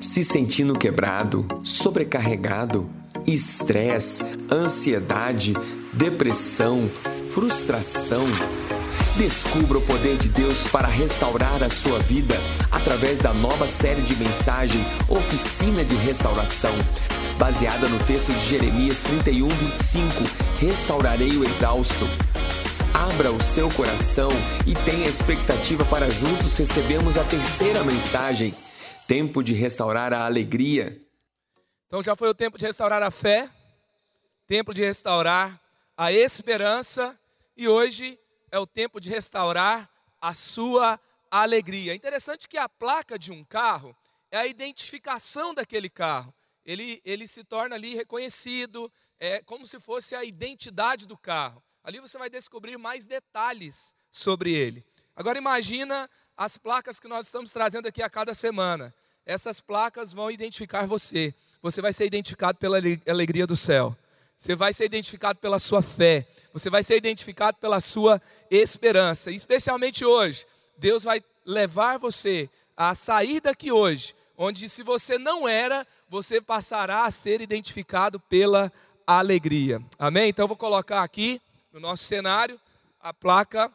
Se sentindo quebrado, sobrecarregado, estresse, ansiedade, depressão, frustração. Descubra o poder de Deus para restaurar a sua vida através da nova série de mensagem Oficina de Restauração, baseada no texto de Jeremias 31, 25: Restaurarei o exausto. Abra o seu coração e tenha expectativa para juntos recebermos a terceira mensagem tempo de restaurar a alegria. Então já foi o tempo de restaurar a fé, tempo de restaurar a esperança e hoje é o tempo de restaurar a sua alegria. Interessante que a placa de um carro é a identificação daquele carro. Ele, ele se torna ali reconhecido, é como se fosse a identidade do carro. Ali você vai descobrir mais detalhes sobre ele. Agora imagina as placas que nós estamos trazendo aqui a cada semana. Essas placas vão identificar você. Você vai ser identificado pela alegria do céu. Você vai ser identificado pela sua fé. Você vai ser identificado pela sua esperança. Especialmente hoje, Deus vai levar você a sair daqui hoje, onde se você não era, você passará a ser identificado pela alegria. Amém? Então eu vou colocar aqui no nosso cenário a placa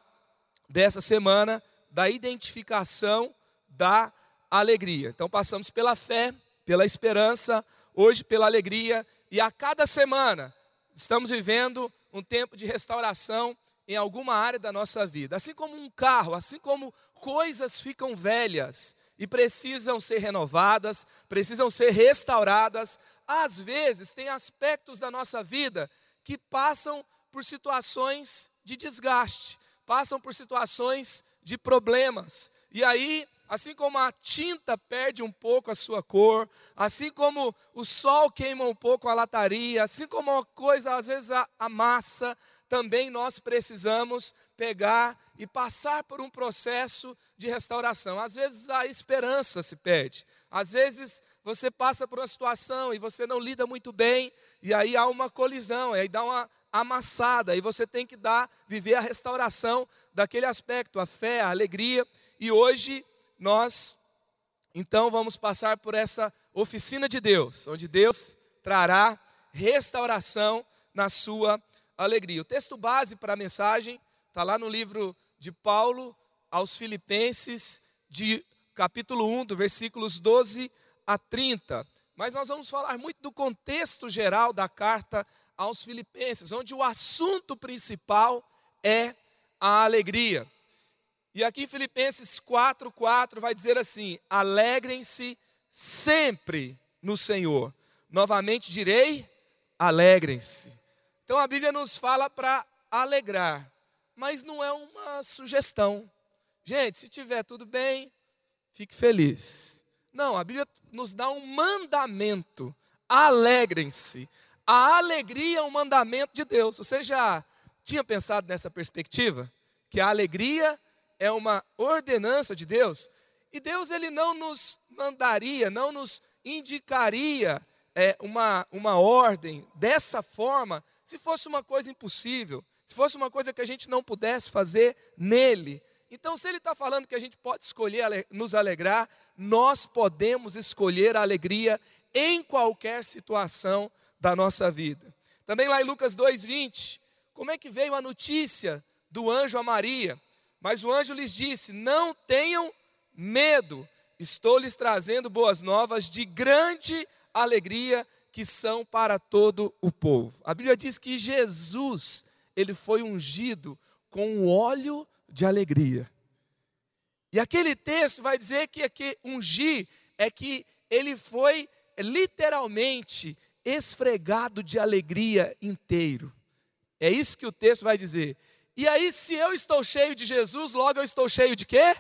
dessa semana da identificação da alegria. Então passamos pela fé, pela esperança, hoje pela alegria e a cada semana estamos vivendo um tempo de restauração em alguma área da nossa vida. Assim como um carro, assim como coisas ficam velhas e precisam ser renovadas, precisam ser restauradas, às vezes tem aspectos da nossa vida que passam por situações de desgaste, passam por situações de problemas. E aí, assim como a tinta perde um pouco a sua cor, assim como o sol queima um pouco a lataria, assim como uma coisa às vezes amassa, também nós precisamos pegar e passar por um processo de restauração. Às vezes a esperança se perde, às vezes você passa por uma situação e você não lida muito bem, e aí há uma colisão, aí dá uma amassada, e você tem que dar, viver a restauração daquele aspecto, a fé, a alegria. E hoje nós então vamos passar por essa oficina de Deus, onde Deus trará restauração na sua alegria. O texto base para a mensagem está lá no livro de Paulo aos Filipenses, de capítulo 1, do versículos 12 a 30. Mas nós vamos falar muito do contexto geral da carta aos Filipenses, onde o assunto principal é a alegria. E aqui em Filipenses 4:4 vai dizer assim: "Alegrem-se sempre no Senhor". Novamente direi: alegrem-se. Então a Bíblia nos fala para alegrar, mas não é uma sugestão. Gente, se tiver tudo bem, fique feliz. Não, a Bíblia nos dá um mandamento. Alegrem-se. A alegria é um mandamento de Deus. Você já tinha pensado nessa perspectiva? Que a alegria é uma ordenança de Deus? E Deus ele não nos mandaria, não nos indicaria é, uma, uma ordem dessa forma se fosse uma coisa impossível, se fosse uma coisa que a gente não pudesse fazer nele. Então, se ele está falando que a gente pode escolher nos alegrar, nós podemos escolher a alegria em qualquer situação da nossa vida. Também lá em Lucas 2:20, como é que veio a notícia do anjo a Maria? Mas o anjo lhes disse: "Não tenham medo, estou lhes trazendo boas novas de grande alegria que são para todo o povo". A Bíblia diz que Jesus, ele foi ungido com o óleo de alegria. E aquele texto vai dizer que, que ungir é que ele foi literalmente esfregado de alegria inteiro. É isso que o texto vai dizer. E aí, se eu estou cheio de Jesus, logo eu estou cheio de quê?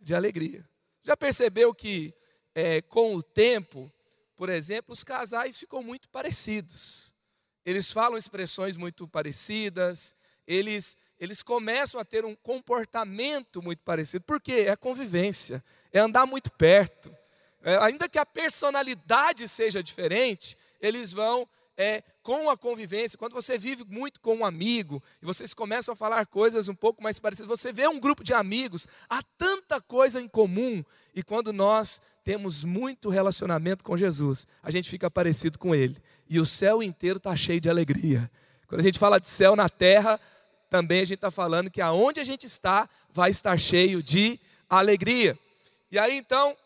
De alegria. Já percebeu que é, com o tempo, por exemplo, os casais ficam muito parecidos. Eles falam expressões muito parecidas, eles, eles começam a ter um comportamento muito parecido. Por quê? É convivência, é andar muito perto. É, ainda que a personalidade seja diferente, eles vão é, com a convivência, quando você vive muito com um amigo e vocês começam a falar coisas um pouco mais parecidas, você vê um grupo de amigos, há tanta coisa em comum, e quando nós temos muito relacionamento com Jesus, a gente fica parecido com Ele, e o céu inteiro está cheio de alegria. Quando a gente fala de céu na terra, também a gente está falando que aonde a gente está, vai estar cheio de alegria. E aí então,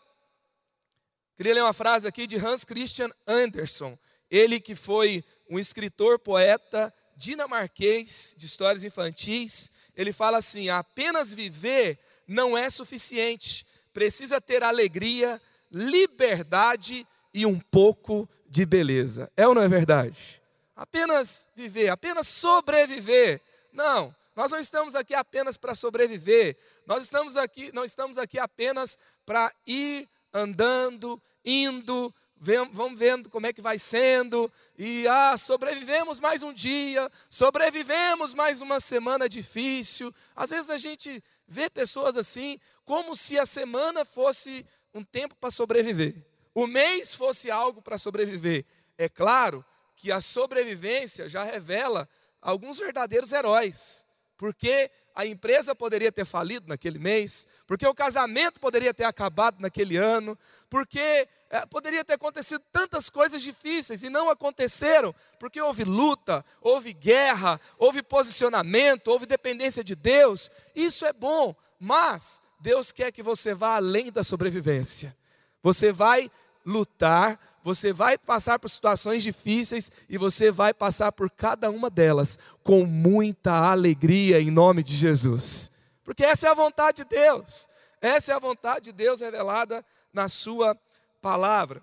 queria ler uma frase aqui de Hans Christian Andersen. Ele que foi um escritor, poeta dinamarquês de histórias infantis, ele fala assim: apenas viver não é suficiente, precisa ter alegria, liberdade e um pouco de beleza. É ou não é verdade? Apenas viver, apenas sobreviver. Não, nós não estamos aqui apenas para sobreviver. Nós estamos aqui, não estamos aqui apenas para ir andando, indo, vamos vendo como é que vai sendo, e ah, sobrevivemos mais um dia, sobrevivemos mais uma semana difícil. Às vezes a gente vê pessoas assim, como se a semana fosse um tempo para sobreviver, o mês fosse algo para sobreviver. É claro que a sobrevivência já revela alguns verdadeiros heróis, porque a empresa poderia ter falido naquele mês, porque o casamento poderia ter acabado naquele ano, porque é, poderia ter acontecido tantas coisas difíceis e não aconteceram, porque houve luta, houve guerra, houve posicionamento, houve dependência de Deus. Isso é bom, mas Deus quer que você vá além da sobrevivência. Você vai lutar, você vai passar por situações difíceis e você vai passar por cada uma delas com muita alegria em nome de Jesus. Porque essa é a vontade de Deus. Essa é a vontade de Deus revelada na sua palavra.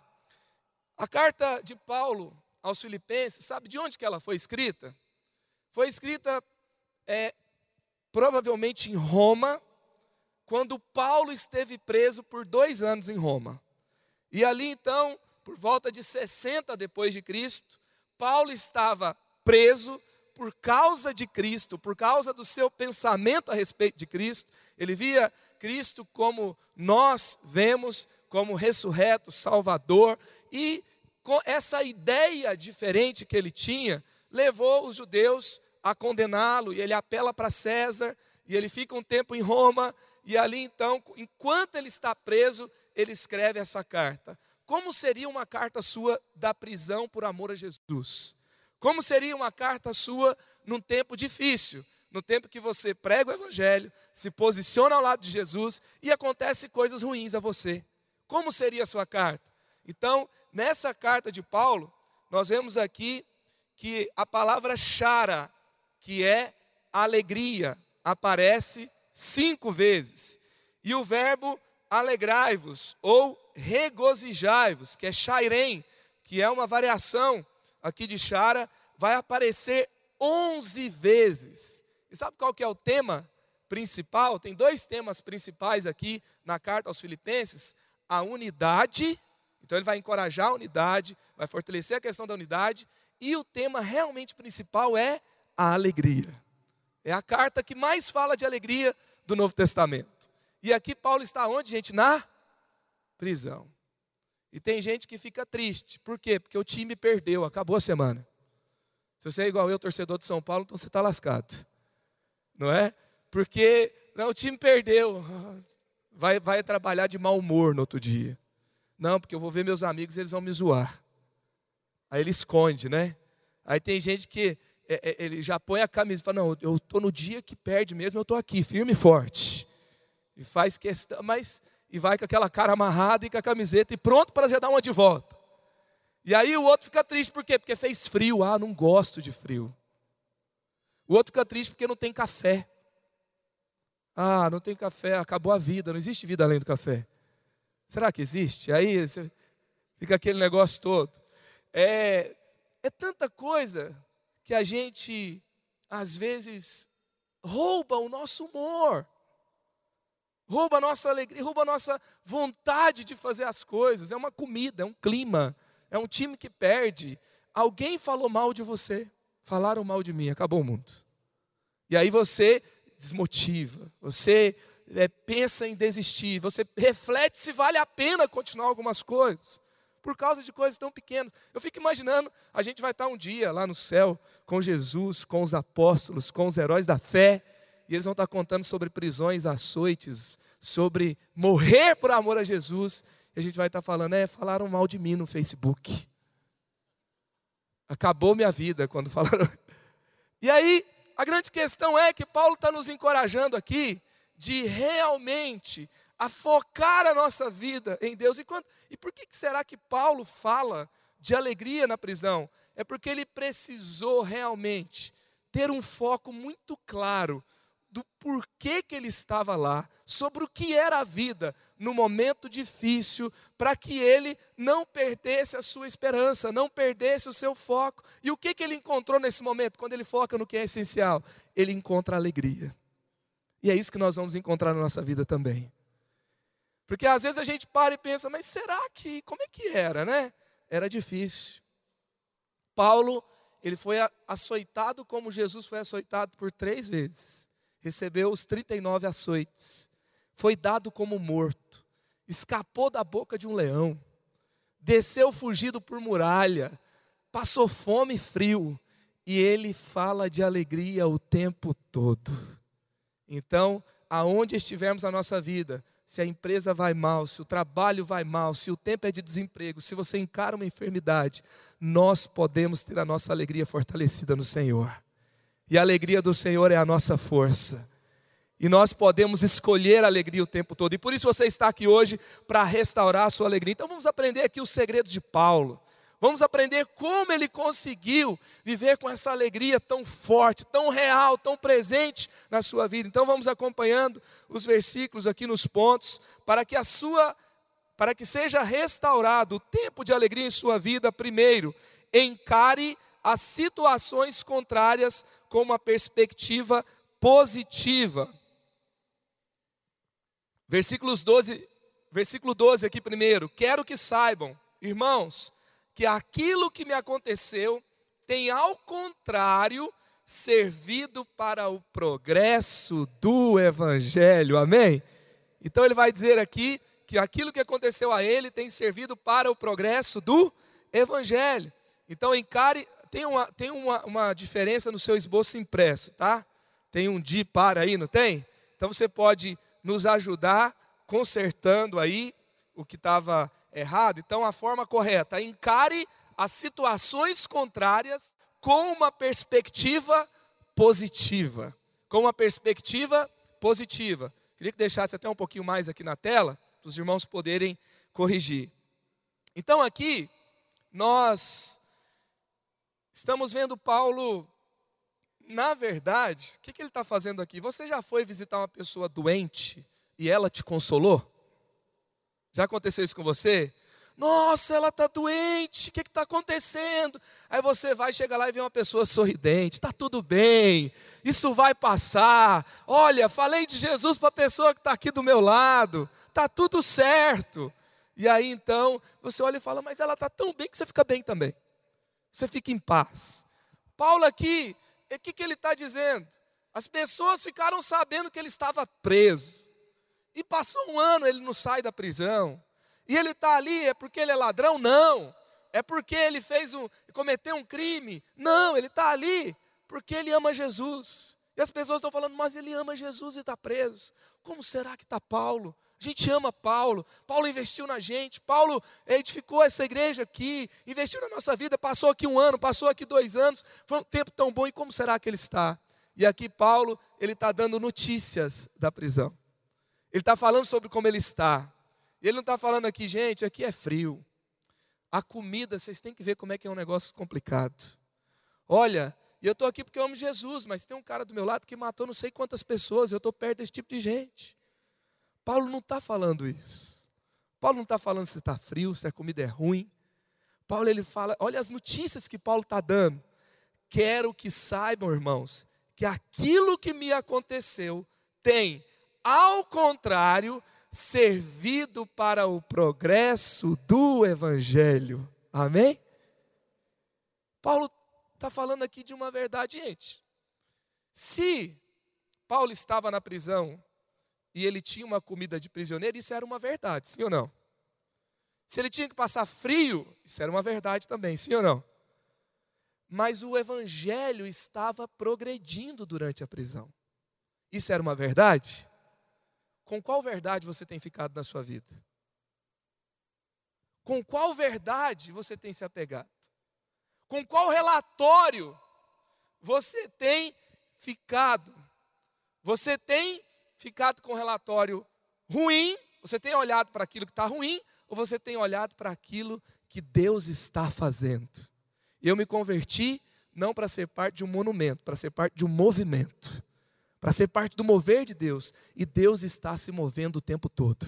A carta de Paulo aos Filipenses, sabe de onde que ela foi escrita? Foi escrita é, provavelmente em Roma, quando Paulo esteve preso por dois anos em Roma. E ali então, por volta de 60 depois de Cristo, Paulo estava preso por causa de Cristo, por causa do seu pensamento a respeito de Cristo. Ele via Cristo como nós vemos, como ressurreto, Salvador, e com essa ideia diferente que ele tinha, levou os judeus a condená-lo, e ele apela para César, e ele fica um tempo em Roma, e ali então, enquanto ele está preso, ele escreve essa carta. Como seria uma carta sua da prisão por amor a Jesus? Como seria uma carta sua num tempo difícil, no tempo que você prega o evangelho, se posiciona ao lado de Jesus e acontece coisas ruins a você? Como seria a sua carta? Então, nessa carta de Paulo, nós vemos aqui que a palavra chara, que é alegria, aparece cinco vezes. E o verbo alegrai-vos ou regozijai-vos, que é shairem, que é uma variação aqui de chara, vai aparecer onze vezes. E sabe qual que é o tema principal? Tem dois temas principais aqui na carta aos Filipenses a unidade, então ele vai encorajar a unidade, vai fortalecer a questão da unidade, e o tema realmente principal é a alegria. É a carta que mais fala de alegria do Novo Testamento. E aqui Paulo está onde, gente? Na prisão. E tem gente que fica triste. Por quê? Porque o time perdeu, acabou a semana. Se você é igual eu, torcedor de São Paulo, então você está lascado. Não é? Porque não, o time perdeu vai, vai trabalhar de mau humor no outro dia. Não, porque eu vou ver meus amigos, eles vão me zoar. Aí ele esconde, né? Aí tem gente que é, é, ele já põe a camisa e fala: Não, eu estou no dia que perde mesmo, eu estou aqui, firme e forte. E faz questão, mas. E vai com aquela cara amarrada e com a camiseta e pronto para já dar uma de volta. E aí o outro fica triste, por quê? Porque fez frio. Ah, não gosto de frio. O outro fica triste porque não tem café. Ah, não tem café, acabou a vida, não existe vida além do café. Será que existe? Aí fica aquele negócio todo. É, é tanta coisa que a gente, às vezes, rouba o nosso humor, rouba a nossa alegria, rouba a nossa vontade de fazer as coisas. É uma comida, é um clima, é um time que perde. Alguém falou mal de você, falaram mal de mim, acabou o mundo. E aí você desmotiva, você é, pensa em desistir, você reflete se vale a pena continuar algumas coisas. por causa de coisas tão pequenas. Eu fico imaginando, a gente vai estar um dia lá no céu com Jesus, com os apóstolos, com os heróis da fé, e eles vão estar contando sobre prisões, açoites, sobre morrer por amor a Jesus, e a gente vai estar falando, é, falaram mal de mim no Facebook. Acabou minha vida quando falaram. E aí, a grande questão é que Paulo está nos encorajando aqui de realmente a focar a nossa vida em Deus. E, quando, e por que será que Paulo fala de alegria na prisão? É porque ele precisou realmente ter um foco muito claro do porquê que ele estava lá, sobre o que era a vida no momento difícil, para que ele não perdesse a sua esperança, não perdesse o seu foco. E o que, que ele encontrou nesse momento, quando ele foca no que é essencial? Ele encontra alegria. E é isso que nós vamos encontrar na nossa vida também. Porque às vezes a gente para e pensa, mas será que, como é que era, né? Era difícil. Paulo, ele foi açoitado como Jesus foi açoitado por três vezes recebeu os 39 açoites, foi dado como morto, escapou da boca de um leão, desceu fugido por muralha, passou fome e frio, e ele fala de alegria o tempo todo. Então, aonde estivermos na nossa vida, se a empresa vai mal, se o trabalho vai mal, se o tempo é de desemprego, se você encara uma enfermidade, nós podemos ter a nossa alegria fortalecida no Senhor. E a alegria do Senhor é a nossa força. E nós podemos escolher a alegria o tempo todo. E por isso você está aqui hoje para restaurar a sua alegria. Então vamos aprender aqui os segredos de Paulo. Vamos aprender como ele conseguiu viver com essa alegria tão forte, tão real, tão presente na sua vida. Então vamos acompanhando os versículos aqui nos pontos para que a sua para que seja restaurado o tempo de alegria em sua vida, primeiro, encare as situações contrárias com uma perspectiva positiva. Versículos 12, versículo 12 aqui primeiro. Quero que saibam, irmãos, que aquilo que me aconteceu tem ao contrário servido para o progresso do evangelho. Amém? Então ele vai dizer aqui que aquilo que aconteceu a ele tem servido para o progresso do evangelho. Então encare, tem uma, tem uma, uma diferença no seu esboço impresso, tá? Tem um de para aí, não tem? Então você pode nos ajudar consertando aí o que estava errado. Então a forma correta, encare as situações contrárias com uma perspectiva positiva. Com uma perspectiva positiva. Queria que deixasse até um pouquinho mais aqui na tela, para os irmãos poderem corrigir. Então aqui, nós Estamos vendo Paulo, na verdade, o que, que ele está fazendo aqui? Você já foi visitar uma pessoa doente e ela te consolou? Já aconteceu isso com você? Nossa, ela está doente, o que está acontecendo? Aí você vai, chega lá e vê uma pessoa sorridente, está tudo bem, isso vai passar. Olha, falei de Jesus para a pessoa que está aqui do meu lado, está tudo certo. E aí então você olha e fala, mas ela está tão bem que você fica bem também você fica em paz. Paulo aqui, o que, que ele está dizendo? As pessoas ficaram sabendo que ele estava preso. E passou um ano, ele não sai da prisão. E ele está ali, é porque ele é ladrão? Não. É porque ele fez um, cometeu um crime? Não, ele está ali porque ele ama Jesus. E as pessoas estão falando, mas ele ama Jesus e está preso. Como será que está Paulo? A gente ama Paulo. Paulo investiu na gente. Paulo edificou essa igreja aqui, investiu na nossa vida. Passou aqui um ano, passou aqui dois anos. Foi um tempo tão bom. E como será que ele está? E aqui Paulo ele está dando notícias da prisão. Ele está falando sobre como ele está. Ele não está falando aqui, gente, aqui é frio. A comida, vocês têm que ver como é que é um negócio complicado. Olha, eu estou aqui porque eu amo Jesus, mas tem um cara do meu lado que matou não sei quantas pessoas. Eu estou perto desse tipo de gente. Paulo não está falando isso. Paulo não está falando se está frio, se a comida é ruim. Paulo ele fala, olha as notícias que Paulo está dando. Quero que saibam, irmãos, que aquilo que me aconteceu tem, ao contrário, servido para o progresso do Evangelho. Amém? Paulo está falando aqui de uma verdade, gente. Se Paulo estava na prisão e ele tinha uma comida de prisioneiro, isso era uma verdade, sim ou não? Se ele tinha que passar frio, isso era uma verdade também, sim ou não? Mas o evangelho estava progredindo durante a prisão. Isso era uma verdade? Com qual verdade você tem ficado na sua vida? Com qual verdade você tem se apegado? Com qual relatório você tem ficado? Você tem ficado com relatório ruim? Você tem olhado para aquilo que está ruim? Ou você tem olhado para aquilo que Deus está fazendo? Eu me converti não para ser parte de um monumento, para ser parte de um movimento, para ser parte do mover de Deus. E Deus está se movendo o tempo todo.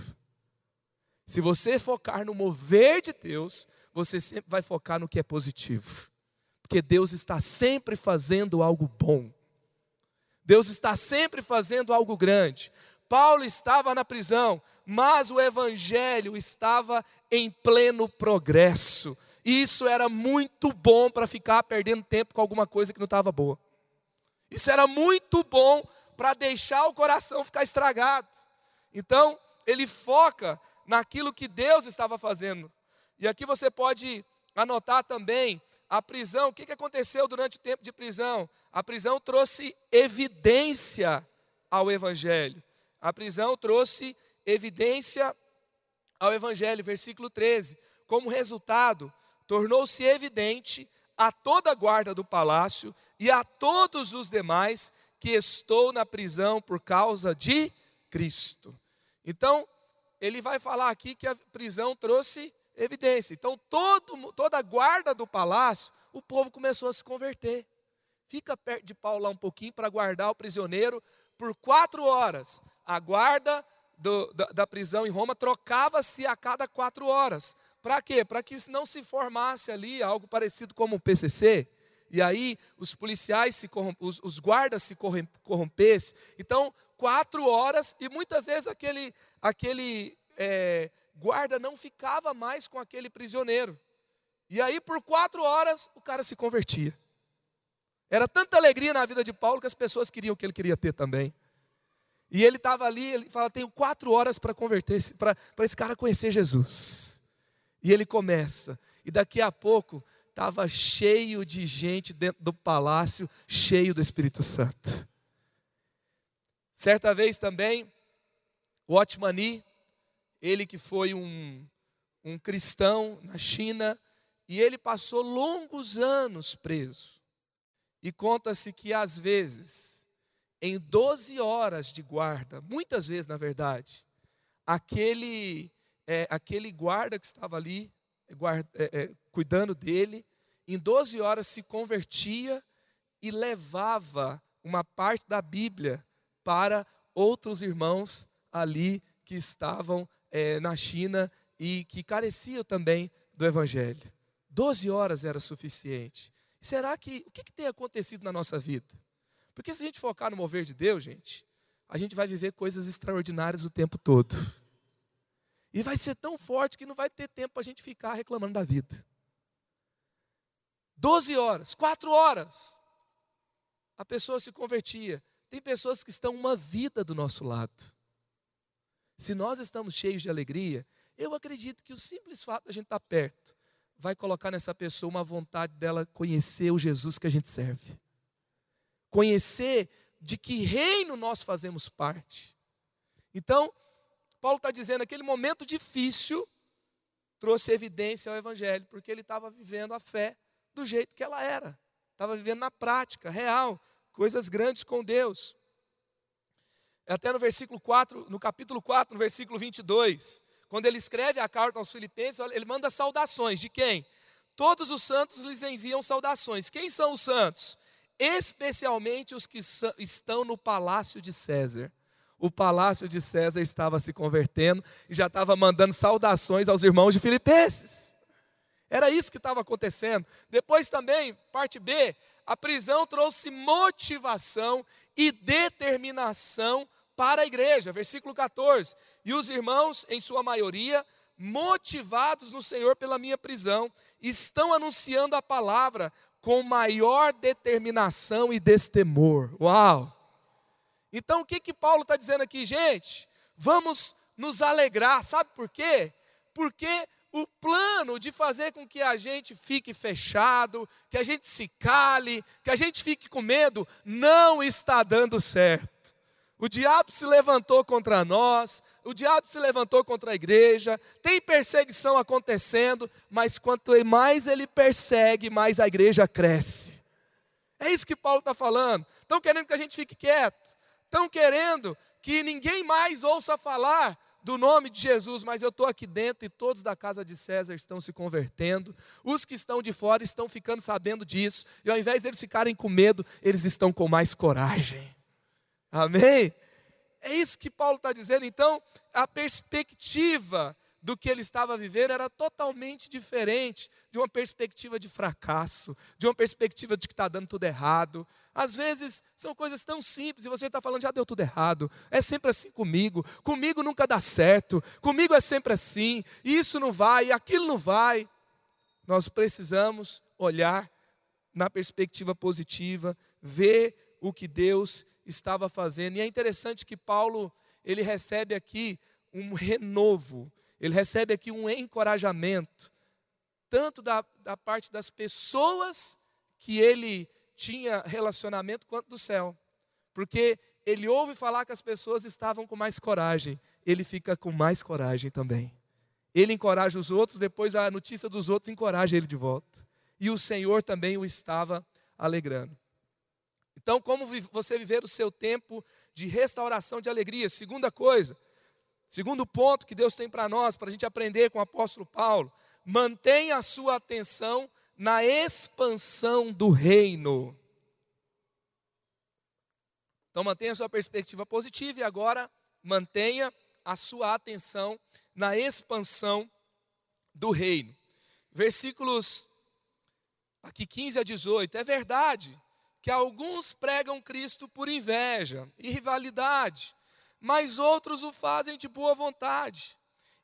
Se você focar no mover de Deus, você sempre vai focar no que é positivo. Porque Deus está sempre fazendo algo bom. Deus está sempre fazendo algo grande. Paulo estava na prisão, mas o evangelho estava em pleno progresso. Isso era muito bom para ficar perdendo tempo com alguma coisa que não estava boa. Isso era muito bom para deixar o coração ficar estragado. Então, ele foca naquilo que Deus estava fazendo. E aqui você pode anotar também a prisão. O que aconteceu durante o tempo de prisão? A prisão trouxe evidência ao Evangelho. A prisão trouxe evidência ao Evangelho. Versículo 13. Como resultado, tornou-se evidente a toda a guarda do palácio e a todos os demais que estou na prisão por causa de Cristo. Então, ele vai falar aqui que a prisão trouxe evidência. Então, todo, toda a guarda do palácio, o povo começou a se converter. Fica perto de Paulo lá um pouquinho para guardar o prisioneiro por quatro horas. A guarda do, da, da prisão em Roma trocava-se a cada quatro horas. Para quê? Para que não se formasse ali algo parecido como o PCC. E aí os policiais, se os, os guardas se corrompessem. Então, quatro horas, e muitas vezes aquele, aquele é, guarda não ficava mais com aquele prisioneiro. E aí, por quatro horas, o cara se convertia. Era tanta alegria na vida de Paulo que as pessoas queriam o que ele queria ter também. E ele estava ali, ele fala: Tenho quatro horas para converter, para esse cara conhecer Jesus. E ele começa, e daqui a pouco estava cheio de gente dentro do palácio, cheio do Espírito Santo. Certa vez também, o Otmani, ele que foi um, um cristão na China, e ele passou longos anos preso. E conta-se que às vezes, em 12 horas de guarda, muitas vezes na verdade, aquele, é, aquele guarda que estava ali, guarda, é, é, cuidando dele, em 12 horas se convertia e levava uma parte da Bíblia para outros irmãos ali que estavam é, na China e que careciam também do Evangelho. Doze horas era suficiente. Será que, o que, que tem acontecido na nossa vida? Porque se a gente focar no mover de Deus, gente, a gente vai viver coisas extraordinárias o tempo todo. E vai ser tão forte que não vai ter tempo para a gente ficar reclamando da vida. Doze horas, quatro horas, a pessoa se convertia. Tem pessoas que estão uma vida do nosso lado. Se nós estamos cheios de alegria, eu acredito que o simples fato de a gente estar perto vai colocar nessa pessoa uma vontade dela conhecer o Jesus que a gente serve. Conhecer de que reino nós fazemos parte. Então, Paulo está dizendo aquele momento difícil trouxe evidência ao Evangelho, porque ele estava vivendo a fé do jeito que ela era, estava vivendo na prática, real, coisas grandes com Deus. Até no versículo 4, no capítulo 4, no versículo 22, quando ele escreve a carta aos Filipenses, ele manda saudações de quem? Todos os santos lhes enviam saudações. Quem são os santos? Especialmente os que estão no palácio de César. O palácio de César estava se convertendo e já estava mandando saudações aos irmãos de Filipenses. Era isso que estava acontecendo. Depois também, parte B, a prisão trouxe motivação e determinação para a igreja. Versículo 14. E os irmãos, em sua maioria, motivados no Senhor pela minha prisão, estão anunciando a palavra com maior determinação e destemor. Uau! Então o que que Paulo está dizendo aqui, gente? Vamos nos alegrar, sabe por quê? Porque o plano de fazer com que a gente fique fechado, que a gente se cale, que a gente fique com medo, não está dando certo. O diabo se levantou contra nós, o diabo se levantou contra a igreja, tem perseguição acontecendo, mas quanto mais ele persegue, mais a igreja cresce. É isso que Paulo está falando. Estão querendo que a gente fique quieto, estão querendo que ninguém mais ouça falar do nome de Jesus, mas eu estou aqui dentro e todos da casa de César estão se convertendo, os que estão de fora estão ficando sabendo disso, e ao invés de eles ficarem com medo, eles estão com mais coragem. Amém? É isso que Paulo está dizendo. Então, a perspectiva do que ele estava vivendo era totalmente diferente de uma perspectiva de fracasso, de uma perspectiva de que está dando tudo errado. Às vezes são coisas tão simples e você está falando, já deu tudo errado. É sempre assim comigo. Comigo nunca dá certo. Comigo é sempre assim. Isso não vai, aquilo não vai. Nós precisamos olhar na perspectiva positiva, ver o que Deus estava fazendo. E é interessante que Paulo, ele recebe aqui um renovo ele recebe aqui um encorajamento, tanto da, da parte das pessoas que ele tinha relacionamento, quanto do céu. Porque ele ouve falar que as pessoas estavam com mais coragem, ele fica com mais coragem também. Ele encoraja os outros, depois a notícia dos outros encoraja ele de volta. E o Senhor também o estava alegrando. Então, como você viver o seu tempo de restauração de alegria? Segunda coisa, Segundo ponto que Deus tem para nós, para a gente aprender com o apóstolo Paulo, mantenha a sua atenção na expansão do reino. Então mantenha a sua perspectiva positiva e agora mantenha a sua atenção na expansão do reino. Versículos aqui 15 a 18. É verdade que alguns pregam Cristo por inveja e rivalidade mas outros o fazem de boa vontade.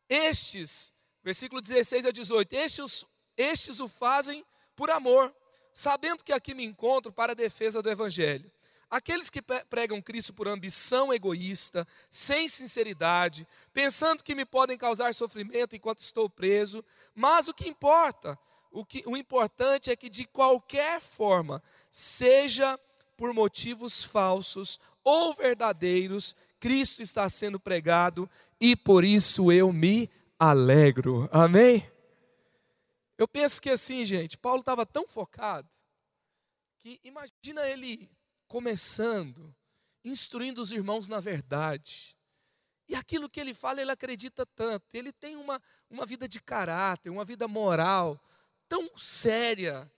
Estes, versículo 16 a 18, estes, estes o fazem por amor, sabendo que aqui me encontro para a defesa do Evangelho. Aqueles que pregam Cristo por ambição egoísta, sem sinceridade, pensando que me podem causar sofrimento enquanto estou preso, mas o que importa, o, que, o importante é que de qualquer forma, seja por motivos falsos ou verdadeiros, Cristo está sendo pregado e por isso eu me alegro. Amém? Eu penso que assim, gente, Paulo estava tão focado que imagina ele começando, instruindo os irmãos na verdade. E aquilo que ele fala, ele acredita tanto. Ele tem uma, uma vida de caráter, uma vida moral tão séria,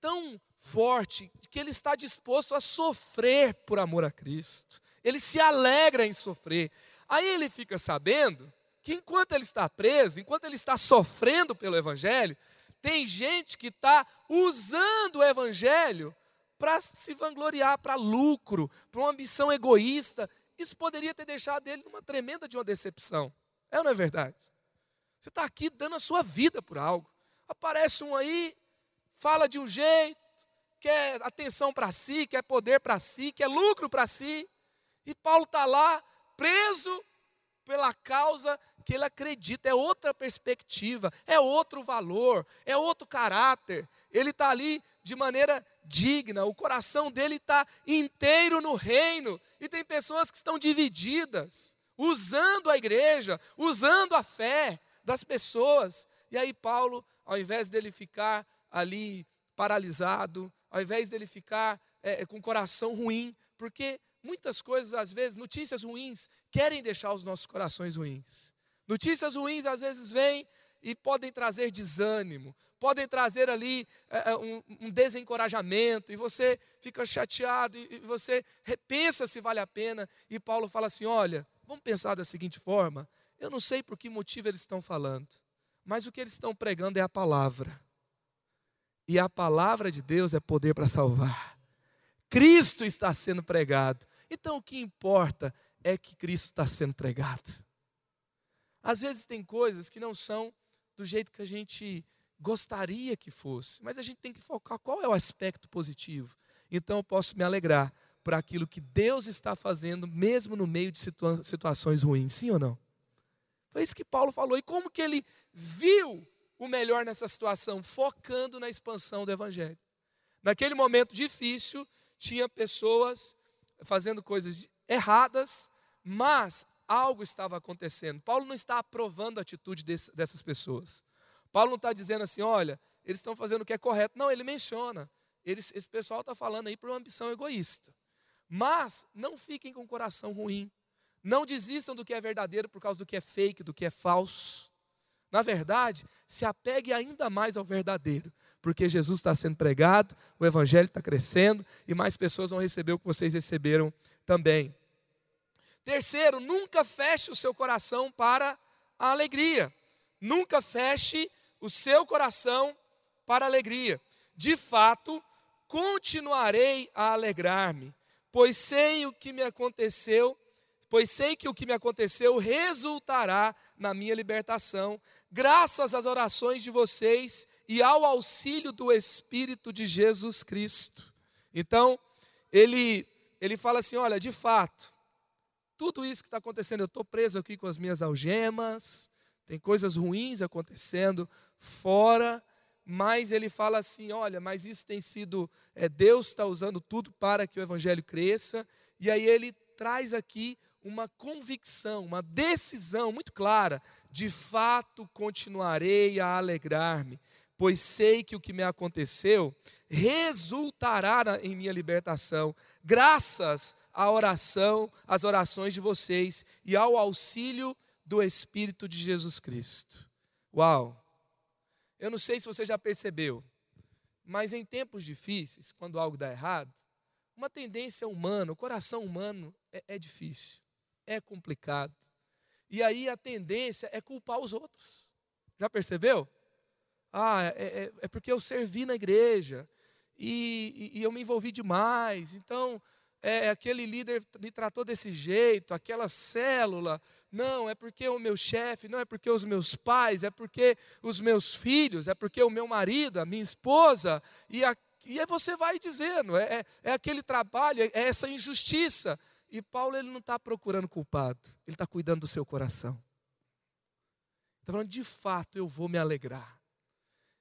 tão forte, que ele está disposto a sofrer por amor a Cristo ele se alegra em sofrer. Aí ele fica sabendo que enquanto ele está preso, enquanto ele está sofrendo pelo Evangelho, tem gente que está usando o Evangelho para se vangloriar, para lucro, para uma ambição egoísta. Isso poderia ter deixado ele numa tremenda de uma decepção. É ou não é verdade? Você está aqui dando a sua vida por algo. Aparece um aí, fala de um jeito, quer atenção para si, quer poder para si, quer lucro para si. E Paulo está lá, preso pela causa que ele acredita, é outra perspectiva, é outro valor, é outro caráter. Ele está ali de maneira digna, o coração dele está inteiro no reino, e tem pessoas que estão divididas, usando a igreja, usando a fé das pessoas. E aí, Paulo, ao invés dele ficar ali paralisado, ao invés dele ficar é, com o coração ruim, porque muitas coisas, às vezes, notícias ruins, querem deixar os nossos corações ruins. Notícias ruins, às vezes, vêm e podem trazer desânimo, podem trazer ali é, um, um, desencorajamento, e você fica chateado, e, e você repensa se vale a pena. E Paulo fala assim: olha, vamos pensar da seguinte forma: eu não sei por que motivo eles estão falando, mas o que eles estão pregando é a palavra. E a palavra de Deus é poder para salvar. Cristo está sendo pregado. Então o que importa é que Cristo está sendo pregado. Às vezes tem coisas que não são do jeito que a gente gostaria que fosse, mas a gente tem que focar qual é o aspecto positivo. Então eu posso me alegrar por aquilo que Deus está fazendo, mesmo no meio de situa situações ruins, sim ou não? Foi isso que Paulo falou. E como que ele viu o melhor nessa situação? Focando na expansão do Evangelho. Naquele momento difícil, tinha pessoas fazendo coisas erradas, mas algo estava acontecendo. Paulo não está aprovando a atitude dessas pessoas. Paulo não está dizendo assim, olha, eles estão fazendo o que é correto. Não, ele menciona. Eles, esse pessoal está falando aí por uma ambição egoísta. Mas não fiquem com o coração ruim. Não desistam do que é verdadeiro por causa do que é fake, do que é falso. Na verdade, se apegue ainda mais ao verdadeiro, porque Jesus está sendo pregado, o Evangelho está crescendo e mais pessoas vão receber o que vocês receberam também. Terceiro, nunca feche o seu coração para a alegria. Nunca feche o seu coração para a alegria. De fato, continuarei a alegrar-me, pois sei o que me aconteceu, pois sei que o que me aconteceu resultará na minha libertação, graças às orações de vocês e ao auxílio do Espírito de Jesus Cristo. Então, ele, ele fala assim: olha, de fato, tudo isso que está acontecendo, eu estou preso aqui com as minhas algemas, tem coisas ruins acontecendo fora, mas ele fala assim: olha, mas isso tem sido, é, Deus está usando tudo para que o evangelho cresça, e aí ele traz aqui uma convicção, uma decisão muito clara: de fato continuarei a alegrar-me, pois sei que o que me aconteceu resultará em minha libertação, graças à oração, às orações de vocês e ao auxílio do Espírito de Jesus Cristo. Uau! Eu não sei se você já percebeu, mas em tempos difíceis, quando algo dá errado, uma tendência humana, o coração humano é, é difícil, é complicado. E aí a tendência é culpar os outros. Já percebeu? Ah, é, é, é porque eu servi na igreja e, e, e eu me envolvi demais, então é, aquele líder me tratou desse jeito, aquela célula. Não, é porque o meu chefe, não é porque os meus pais, é porque os meus filhos, é porque o meu marido, a minha esposa, e, a, e você vai dizendo, é, é, é aquele trabalho, é, é essa injustiça. E Paulo ele não está procurando culpado, ele está cuidando do seu coração. Está falando, de fato, eu vou me alegrar.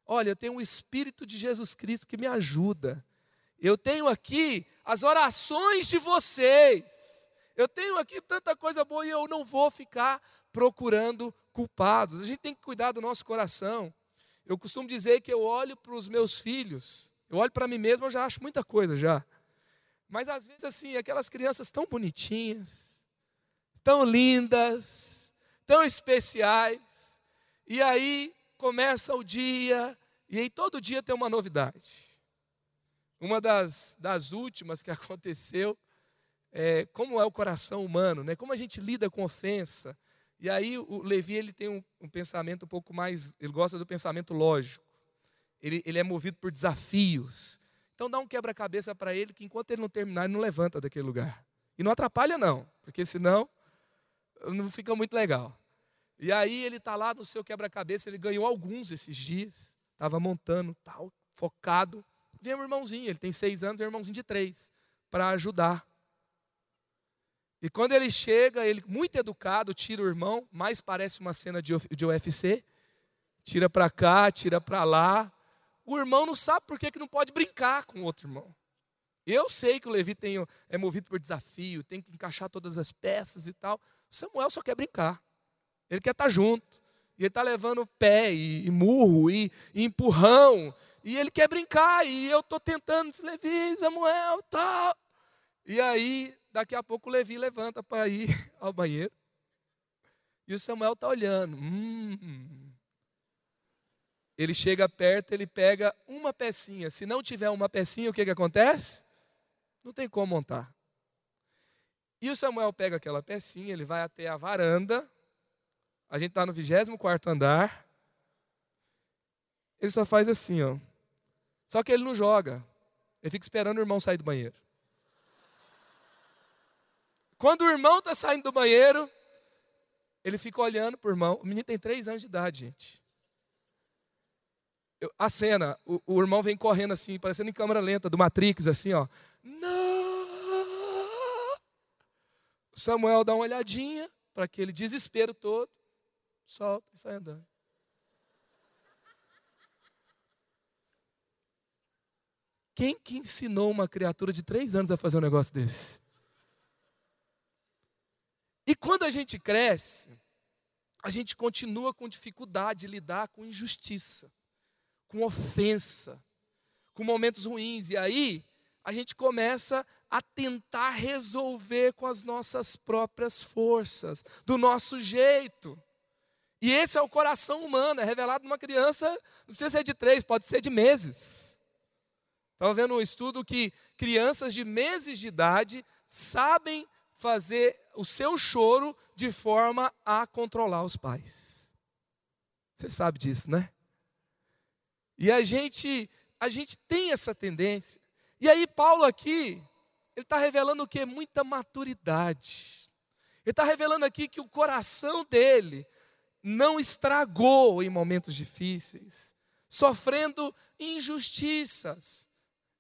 Olha, eu tenho o Espírito de Jesus Cristo que me ajuda. Eu tenho aqui as orações de vocês. Eu tenho aqui tanta coisa boa e eu não vou ficar procurando culpados. A gente tem que cuidar do nosso coração. Eu costumo dizer que eu olho para os meus filhos, eu olho para mim mesmo, eu já acho muita coisa já. Mas às vezes assim, aquelas crianças tão bonitinhas, tão lindas, tão especiais, e aí começa o dia, e aí todo dia tem uma novidade. Uma das, das últimas que aconteceu é como é o coração humano, né? como a gente lida com ofensa. E aí o Levi ele tem um, um pensamento um pouco mais, ele gosta do pensamento lógico. Ele, ele é movido por desafios. Então dá um quebra-cabeça para ele que enquanto ele não terminar, ele não levanta daquele lugar. E não atrapalha não, porque senão não fica muito legal. E aí ele está lá no seu quebra-cabeça, ele ganhou alguns esses dias, estava montando tal, focado vem um irmãozinho, ele tem seis anos, é um irmãozinho de três, para ajudar. E quando ele chega, ele muito educado, tira o irmão, mais parece uma cena de, de UFC, tira para cá, tira para lá. O irmão não sabe por que, que não pode brincar com o outro irmão. Eu sei que o Levi tem, é movido por desafio, tem que encaixar todas as peças e tal. Samuel só quer brincar. Ele quer estar junto. E ele está levando pé e, e murro e, e empurrão e ele quer brincar, e eu estou tentando, Levi, Samuel, tal. E aí, daqui a pouco o Levi levanta para ir ao banheiro. E o Samuel está olhando. Hum. Ele chega perto, ele pega uma pecinha. Se não tiver uma pecinha, o que, que acontece? Não tem como montar. E o Samuel pega aquela pecinha, ele vai até a varanda. A gente está no 24 andar. Ele só faz assim, ó. Só que ele não joga. Ele fica esperando o irmão sair do banheiro. Quando o irmão está saindo do banheiro, ele fica olhando para o irmão. O menino tem três anos de idade, gente. Eu, a cena, o, o, irmão vem correndo assim, parecendo em câmera lenta do Matrix, assim, ó. Não! Samuel dá uma olhadinha para aquele desespero todo, solta e sai andando. Quem que ensinou uma criatura de três anos a fazer um negócio desse? E quando a gente cresce, a gente continua com dificuldade de lidar com injustiça, com ofensa, com momentos ruins. E aí a gente começa a tentar resolver com as nossas próprias forças, do nosso jeito. E esse é o coração humano, é revelado numa criança, não precisa ser de três, pode ser de meses. Estava vendo um estudo que crianças de meses de idade sabem fazer o seu choro de forma a controlar os pais. Você sabe disso, né? E a gente, a gente tem essa tendência. E aí Paulo aqui, ele está revelando o que? Muita maturidade. Ele está revelando aqui que o coração dele não estragou em momentos difíceis, sofrendo injustiças,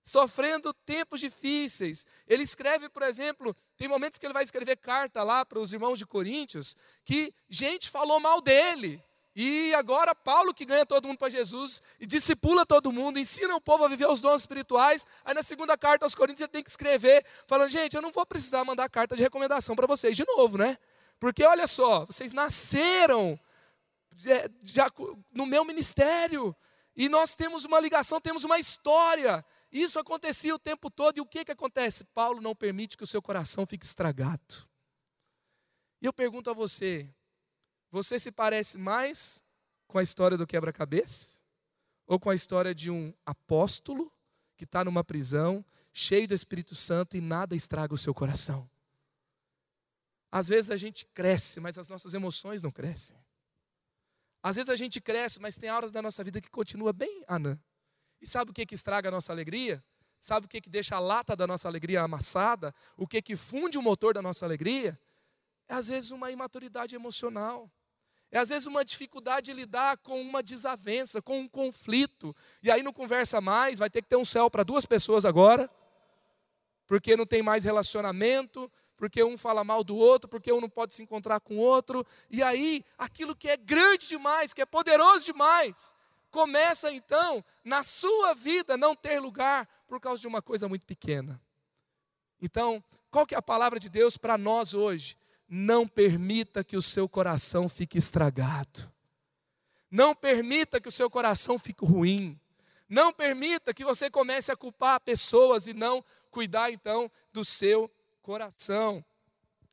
sofrendo tempos difíceis. Ele escreve, por exemplo, tem momentos que ele vai escrever carta lá para os irmãos de Coríntios, que gente falou mal dele. E agora Paulo que ganha todo mundo para Jesus e discipula todo mundo, ensina o povo a viver os dons espirituais. Aí na segunda carta aos Coríntios ele tem que escrever, falando: "Gente, eu não vou precisar mandar carta de recomendação para vocês de novo, né? Porque olha só, vocês nasceram no meu ministério e nós temos uma ligação, temos uma história. Isso acontecia o tempo todo, e o que, que acontece? Paulo não permite que o seu coração fique estragado. E eu pergunto a você: você se parece mais com a história do quebra-cabeça? Ou com a história de um apóstolo que está numa prisão, cheio do Espírito Santo e nada estraga o seu coração? Às vezes a gente cresce, mas as nossas emoções não crescem. Às vezes a gente cresce, mas tem horas da nossa vida que continua bem anã. E sabe o que, que estraga a nossa alegria? Sabe o que, que deixa a lata da nossa alegria amassada? O que, que funde o motor da nossa alegria? É às vezes uma imaturidade emocional. É às vezes uma dificuldade de lidar com uma desavença, com um conflito. E aí não conversa mais, vai ter que ter um céu para duas pessoas agora, porque não tem mais relacionamento, porque um fala mal do outro, porque um não pode se encontrar com o outro. E aí, aquilo que é grande demais, que é poderoso demais, começa então, na sua vida, não ter lugar por causa de uma coisa muito pequena. Então, qual que é a palavra de Deus para nós hoje? Não permita que o seu coração fique estragado. Não permita que o seu coração fique ruim. Não permita que você comece a culpar pessoas e não cuidar então do seu coração.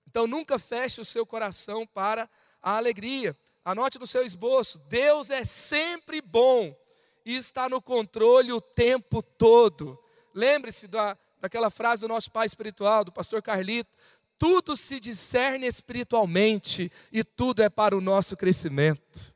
Então nunca feche o seu coração para a alegria. Anote no seu esboço: Deus é sempre bom e está no controle o tempo todo. Lembre-se da, daquela frase do nosso pai espiritual, do pastor Carlito: tudo se discerne espiritualmente e tudo é para o nosso crescimento.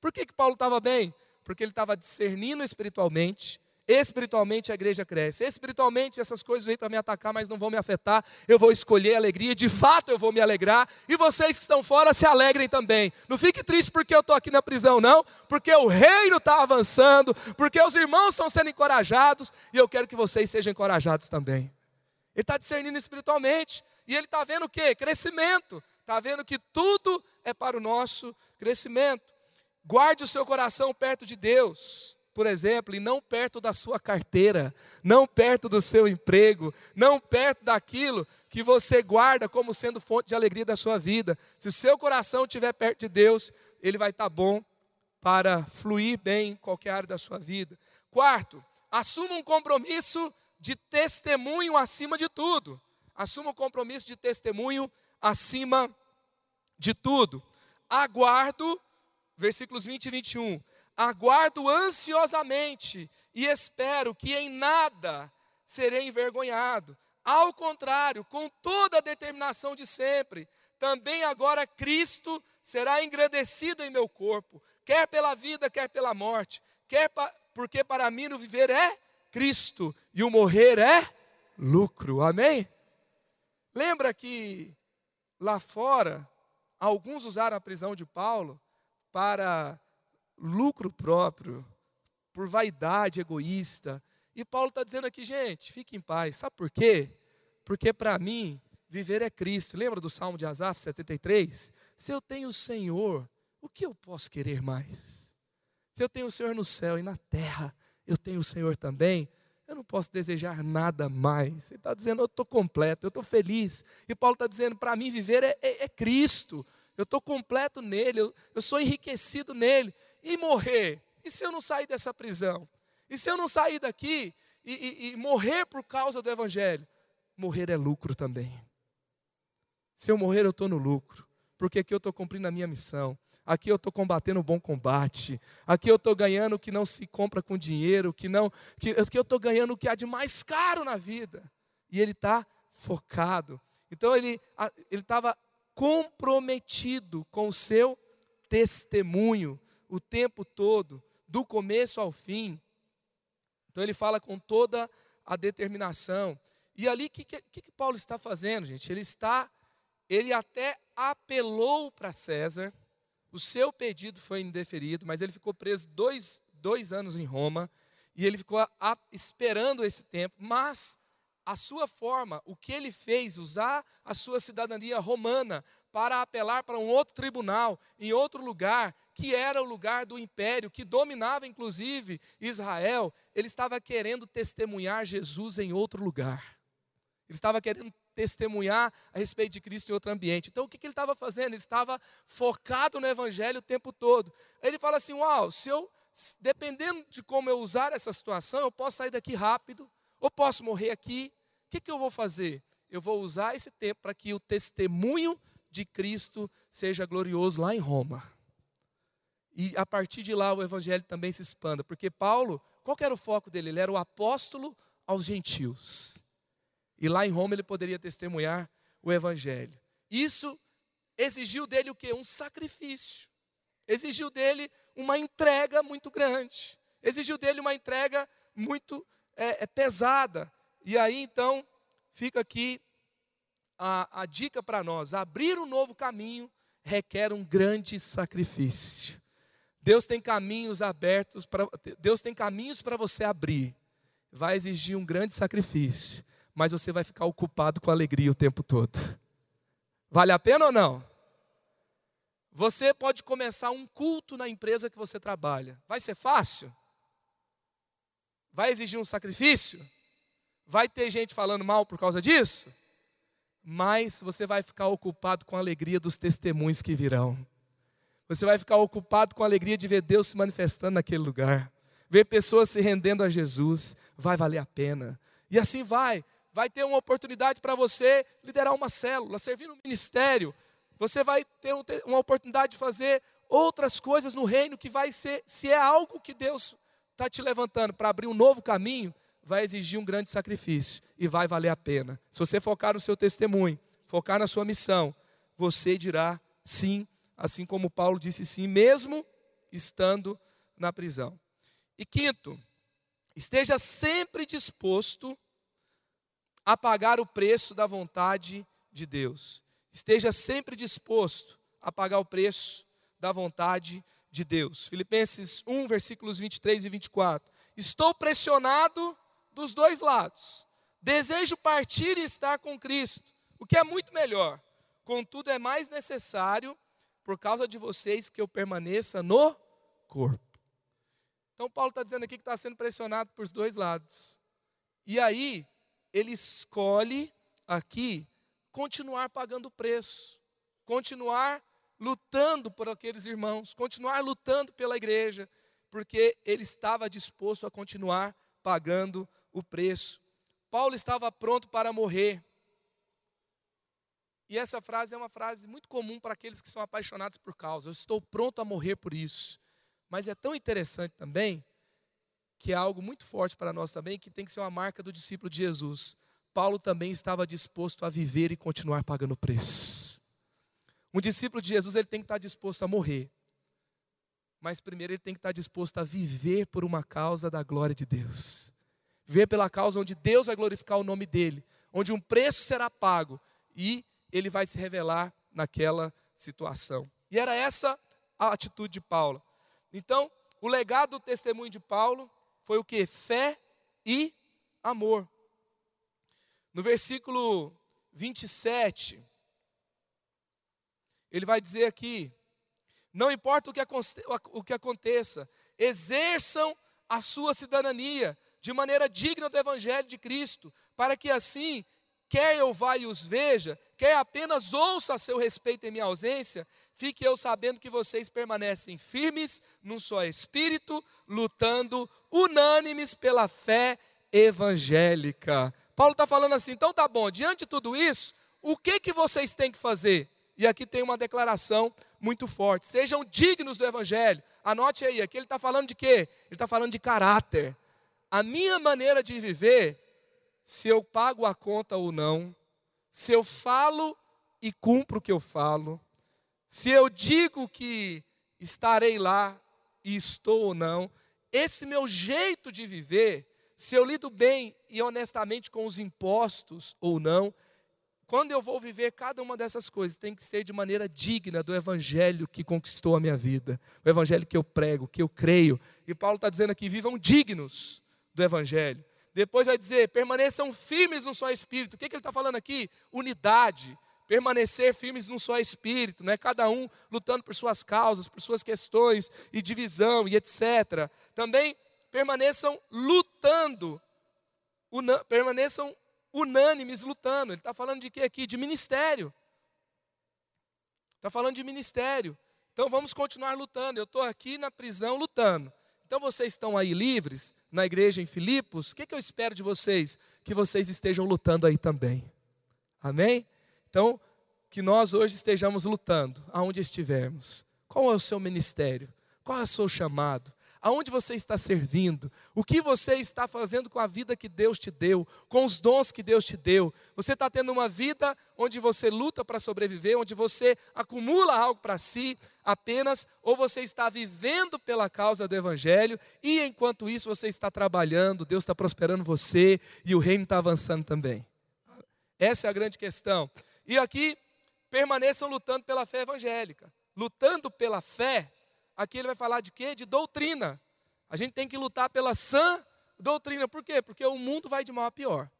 Por que, que Paulo estava bem? Porque ele estava discernindo espiritualmente, Espiritualmente a igreja cresce. Espiritualmente essas coisas vêm para me atacar, mas não vão me afetar. Eu vou escolher a alegria, de fato eu vou me alegrar. E vocês que estão fora se alegrem também. Não fique triste porque eu estou aqui na prisão, não. Porque o reino está avançando, porque os irmãos estão sendo encorajados. E eu quero que vocês sejam encorajados também. Ele está discernindo espiritualmente. E ele está vendo o quê? Crescimento. Está vendo que tudo é para o nosso crescimento. Guarde o seu coração perto de Deus por exemplo, e não perto da sua carteira, não perto do seu emprego, não perto daquilo que você guarda como sendo fonte de alegria da sua vida. Se o seu coração estiver perto de Deus, ele vai estar bom para fluir bem em qualquer área da sua vida. Quarto, assuma um compromisso de testemunho acima de tudo. Assuma um compromisso de testemunho acima de tudo. Aguardo, versículos 20 e 21 aguardo ansiosamente e espero que em nada serei envergonhado. Ao contrário, com toda a determinação de sempre, também agora Cristo será engrandecido em meu corpo, quer pela vida, quer pela morte, quer pa, porque para mim o viver é Cristo e o morrer é lucro. Amém? Lembra que lá fora, alguns usaram a prisão de Paulo para lucro próprio, por vaidade egoísta. E Paulo está dizendo aqui, gente, fique em paz. Sabe por quê? Porque para mim, viver é Cristo. Lembra do Salmo de Asaf 73? Se eu tenho o Senhor, o que eu posso querer mais? Se eu tenho o Senhor no céu e na terra, eu tenho o Senhor também. eu não posso desejar nada mais. Ele está dizendo, eu estou completo, eu estou feliz. E Paulo está dizendo, para mim viver é, é, é Cristo. Eu estou completo nele, eu, eu sou enriquecido nele. E morrer? E se eu não sair dessa prisão? E se eu não sair daqui e, e, e morrer por causa do Evangelho? Morrer é lucro também. Se eu morrer, eu estou no lucro, porque aqui eu estou cumprindo a minha missão. Aqui eu estou combatendo o bom combate. Aqui eu estou ganhando o que não se compra com dinheiro, que não, que, aqui eu estou ganhando o que há de mais caro na vida. E ele está focado. Então ele ele estava comprometido com o seu testemunho o tempo todo, do começo ao fim. Então ele fala com toda a determinação. E ali, o que, que, que Paulo está fazendo, gente? Ele está, ele até apelou para César, o seu pedido foi indeferido, mas ele ficou preso dois, dois anos em Roma, e ele ficou a, esperando esse tempo, mas a sua forma, o que ele fez, usar a sua cidadania romana para apelar para um outro tribunal, em outro lugar, que era o lugar do império, que dominava inclusive Israel, ele estava querendo testemunhar Jesus em outro lugar. Ele estava querendo testemunhar a respeito de Cristo em outro ambiente. Então, o que, que ele estava fazendo? Ele estava focado no Evangelho o tempo todo. Ele fala assim: Uau, se eu, dependendo de como eu usar essa situação, eu posso sair daqui rápido, ou posso morrer aqui. O que, que eu vou fazer? Eu vou usar esse tempo para que o testemunho de Cristo seja glorioso lá em Roma. E a partir de lá o evangelho também se expanda, porque Paulo, qual era o foco dele? Ele era o apóstolo aos gentios. E lá em Roma ele poderia testemunhar o evangelho. Isso exigiu dele o que? Um sacrifício. Exigiu dele uma entrega muito grande. Exigiu dele uma entrega muito é, é pesada. E aí então fica aqui a, a dica para nós: abrir um novo caminho requer um grande sacrifício. Deus tem caminhos abertos para Deus tem caminhos para você abrir. Vai exigir um grande sacrifício mas você vai ficar ocupado com alegria o tempo todo. Vale a pena ou não? Você pode começar um culto na empresa que você trabalha. Vai ser fácil? Vai exigir um sacrifício? Vai ter gente falando mal por causa disso? Mas você vai ficar ocupado com a alegria dos testemunhos que virão. Você vai ficar ocupado com a alegria de ver Deus se manifestando naquele lugar, ver pessoas se rendendo a Jesus. Vai valer a pena. E assim vai vai ter uma oportunidade para você liderar uma célula, servir no ministério. Você vai ter uma oportunidade de fazer outras coisas no reino que vai ser, se é algo que Deus está te levantando para abrir um novo caminho, vai exigir um grande sacrifício e vai valer a pena. Se você focar no seu testemunho, focar na sua missão, você dirá sim, assim como Paulo disse sim, mesmo estando na prisão. E quinto, esteja sempre disposto a pagar o preço da vontade de Deus. Esteja sempre disposto a pagar o preço da vontade de Deus. Filipenses 1, versículos 23 e 24. Estou pressionado dos dois lados. Desejo partir e estar com Cristo, o que é muito melhor. Contudo, é mais necessário, por causa de vocês, que eu permaneça no corpo. Então, Paulo está dizendo aqui que está sendo pressionado por dois lados. E aí, ele escolhe aqui continuar pagando o preço, continuar lutando por aqueles irmãos, continuar lutando pela igreja, porque ele estava disposto a continuar pagando o preço. Paulo estava pronto para morrer. E essa frase é uma frase muito comum para aqueles que são apaixonados por causa. Eu estou pronto a morrer por isso. Mas é tão interessante também que é algo muito forte para nós também, que tem que ser uma marca do discípulo de Jesus. Paulo também estava disposto a viver e continuar pagando preço. Um discípulo de Jesus, ele tem que estar disposto a morrer. Mas primeiro ele tem que estar disposto a viver por uma causa da glória de Deus. Viver pela causa onde Deus vai glorificar o nome dele, onde um preço será pago e ele vai se revelar naquela situação. E era essa a atitude de Paulo. Então, o legado do testemunho de Paulo foi o que? Fé e amor. No versículo 27, ele vai dizer aqui: não importa o que, o que aconteça, exerçam a sua cidadania, de maneira digna do Evangelho de Cristo, para que assim, quer eu vá e os veja, quer apenas ouça a seu respeito em minha ausência, fique eu sabendo que vocês permanecem firmes num só espírito, lutando unânimes pela fé evangélica. Paulo está falando assim, então tá bom, diante de tudo isso, o que, que vocês têm que fazer? E aqui tem uma declaração muito forte: sejam dignos do Evangelho. Anote aí, aqui ele está falando de quê? Ele está falando de caráter. A minha maneira de viver, se eu pago a conta ou não, se eu falo e cumpro o que eu falo, se eu digo que estarei lá e estou ou não, esse meu jeito de viver, se eu lido bem e honestamente com os impostos ou não, quando eu vou viver cada uma dessas coisas, tem que ser de maneira digna do evangelho que conquistou a minha vida, o evangelho que eu prego, que eu creio. E Paulo está dizendo aqui: vivam dignos do evangelho. Depois vai dizer: permaneçam firmes no só espírito. O que, que ele está falando aqui? Unidade. Permanecer firmes num só espírito, não é cada um lutando por suas causas, por suas questões e divisão e etc. Também permaneçam lutando, una, permaneçam unânimes lutando. Ele está falando de quê aqui? De ministério. Está falando de ministério. Então vamos continuar lutando. Eu estou aqui na prisão lutando. Então vocês estão aí livres na igreja em Filipos. O que, que eu espero de vocês? Que vocês estejam lutando aí também. Amém? Então, que nós hoje estejamos lutando, aonde estivermos. Qual é o seu ministério? Qual é o seu chamado? Aonde você está servindo, o que você está fazendo com a vida que Deus te deu, com os dons que Deus te deu. Você está tendo uma vida onde você luta para sobreviver, onde você acumula algo para si apenas, ou você está vivendo pela causa do Evangelho e enquanto isso você está trabalhando, Deus está prosperando você e o reino está avançando também. Essa é a grande questão. E aqui, permaneçam lutando pela fé evangélica. Lutando pela fé aqui ele vai falar de quê? De doutrina. A gente tem que lutar pela sã doutrina. Por quê? Porque o mundo vai de mal a pior.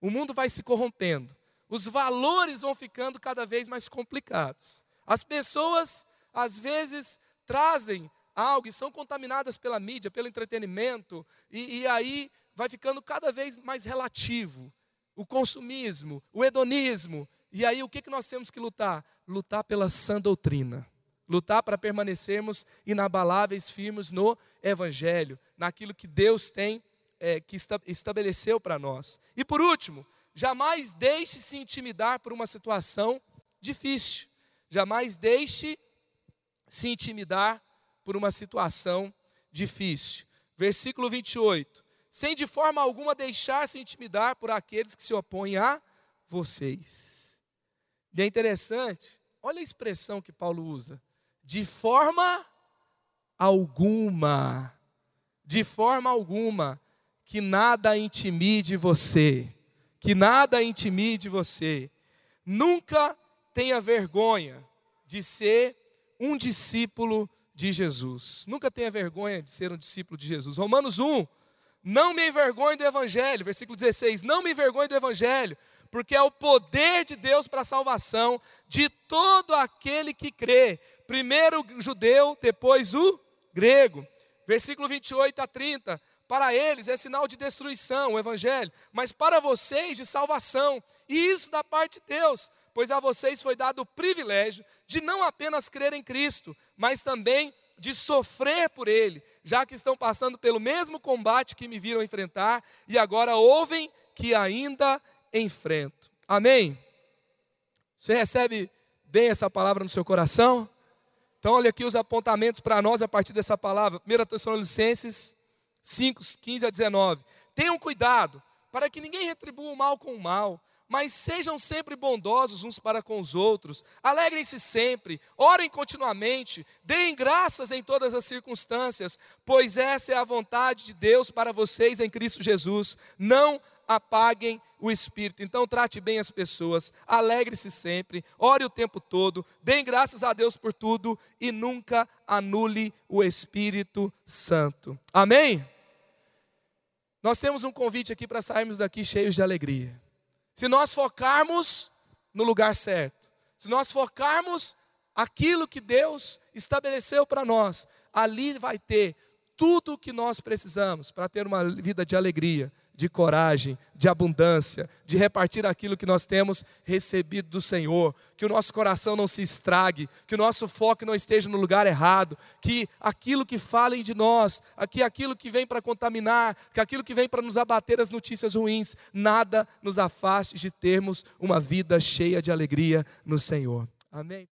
O mundo vai se corrompendo. Os valores vão ficando cada vez mais complicados. As pessoas, às vezes, trazem algo e são contaminadas pela mídia, pelo entretenimento, e, e aí vai ficando cada vez mais relativo. O consumismo, o hedonismo. E aí o que, que nós temos que lutar? Lutar pela sã doutrina lutar para permanecermos inabaláveis, firmes no Evangelho, naquilo que Deus tem, é, que estabeleceu para nós. E por último, jamais deixe se intimidar por uma situação difícil. Jamais deixe se intimidar por uma situação difícil. Versículo 28. Sem de forma alguma deixar-se intimidar por aqueles que se opõem a vocês. E é interessante, olha a expressão que Paulo usa de forma alguma, de forma alguma, que nada intimide você, que nada intimide você. Nunca tenha vergonha de ser um discípulo de Jesus. Nunca tenha vergonha de ser um discípulo de Jesus. Romanos 1, não me envergonhe do Evangelho, versículo 16: Não me envergonhe do Evangelho, porque é o poder de Deus para a salvação de todo aquele que crê, primeiro o judeu, depois o grego. Versículo 28 a 30. Para eles é sinal de destruição, o evangelho, mas para vocês de salvação. E isso da parte de Deus, pois a vocês foi dado o privilégio de não apenas crer em Cristo, mas também de sofrer por Ele, já que estão passando pelo mesmo combate que me viram enfrentar e agora ouvem que ainda enfrento. Amém? Você recebe bem essa palavra no seu coração? Então, olha aqui os apontamentos para nós a partir dessa palavra. 1 Tessalonicenses 5, 15 a 19. Tenham cuidado para que ninguém retribua o mal com o mal, mas sejam sempre bondosos uns para com os outros, alegrem-se sempre, orem continuamente, deem graças em todas as circunstâncias, pois essa é a vontade de Deus para vocês em Cristo Jesus. Não apaguem o espírito. Então trate bem as pessoas, alegre-se sempre, ore o tempo todo, dê graças a Deus por tudo e nunca anule o Espírito Santo. Amém? Nós temos um convite aqui para sairmos daqui cheios de alegria. Se nós focarmos no lugar certo, se nós focarmos aquilo que Deus estabeleceu para nós, ali vai ter tudo o que nós precisamos para ter uma vida de alegria, de coragem, de abundância, de repartir aquilo que nós temos recebido do Senhor, que o nosso coração não se estrague, que o nosso foco não esteja no lugar errado, que aquilo que falem de nós, que aquilo que vem para contaminar, que aquilo que vem para nos abater as notícias ruins, nada nos afaste de termos uma vida cheia de alegria no Senhor. Amém.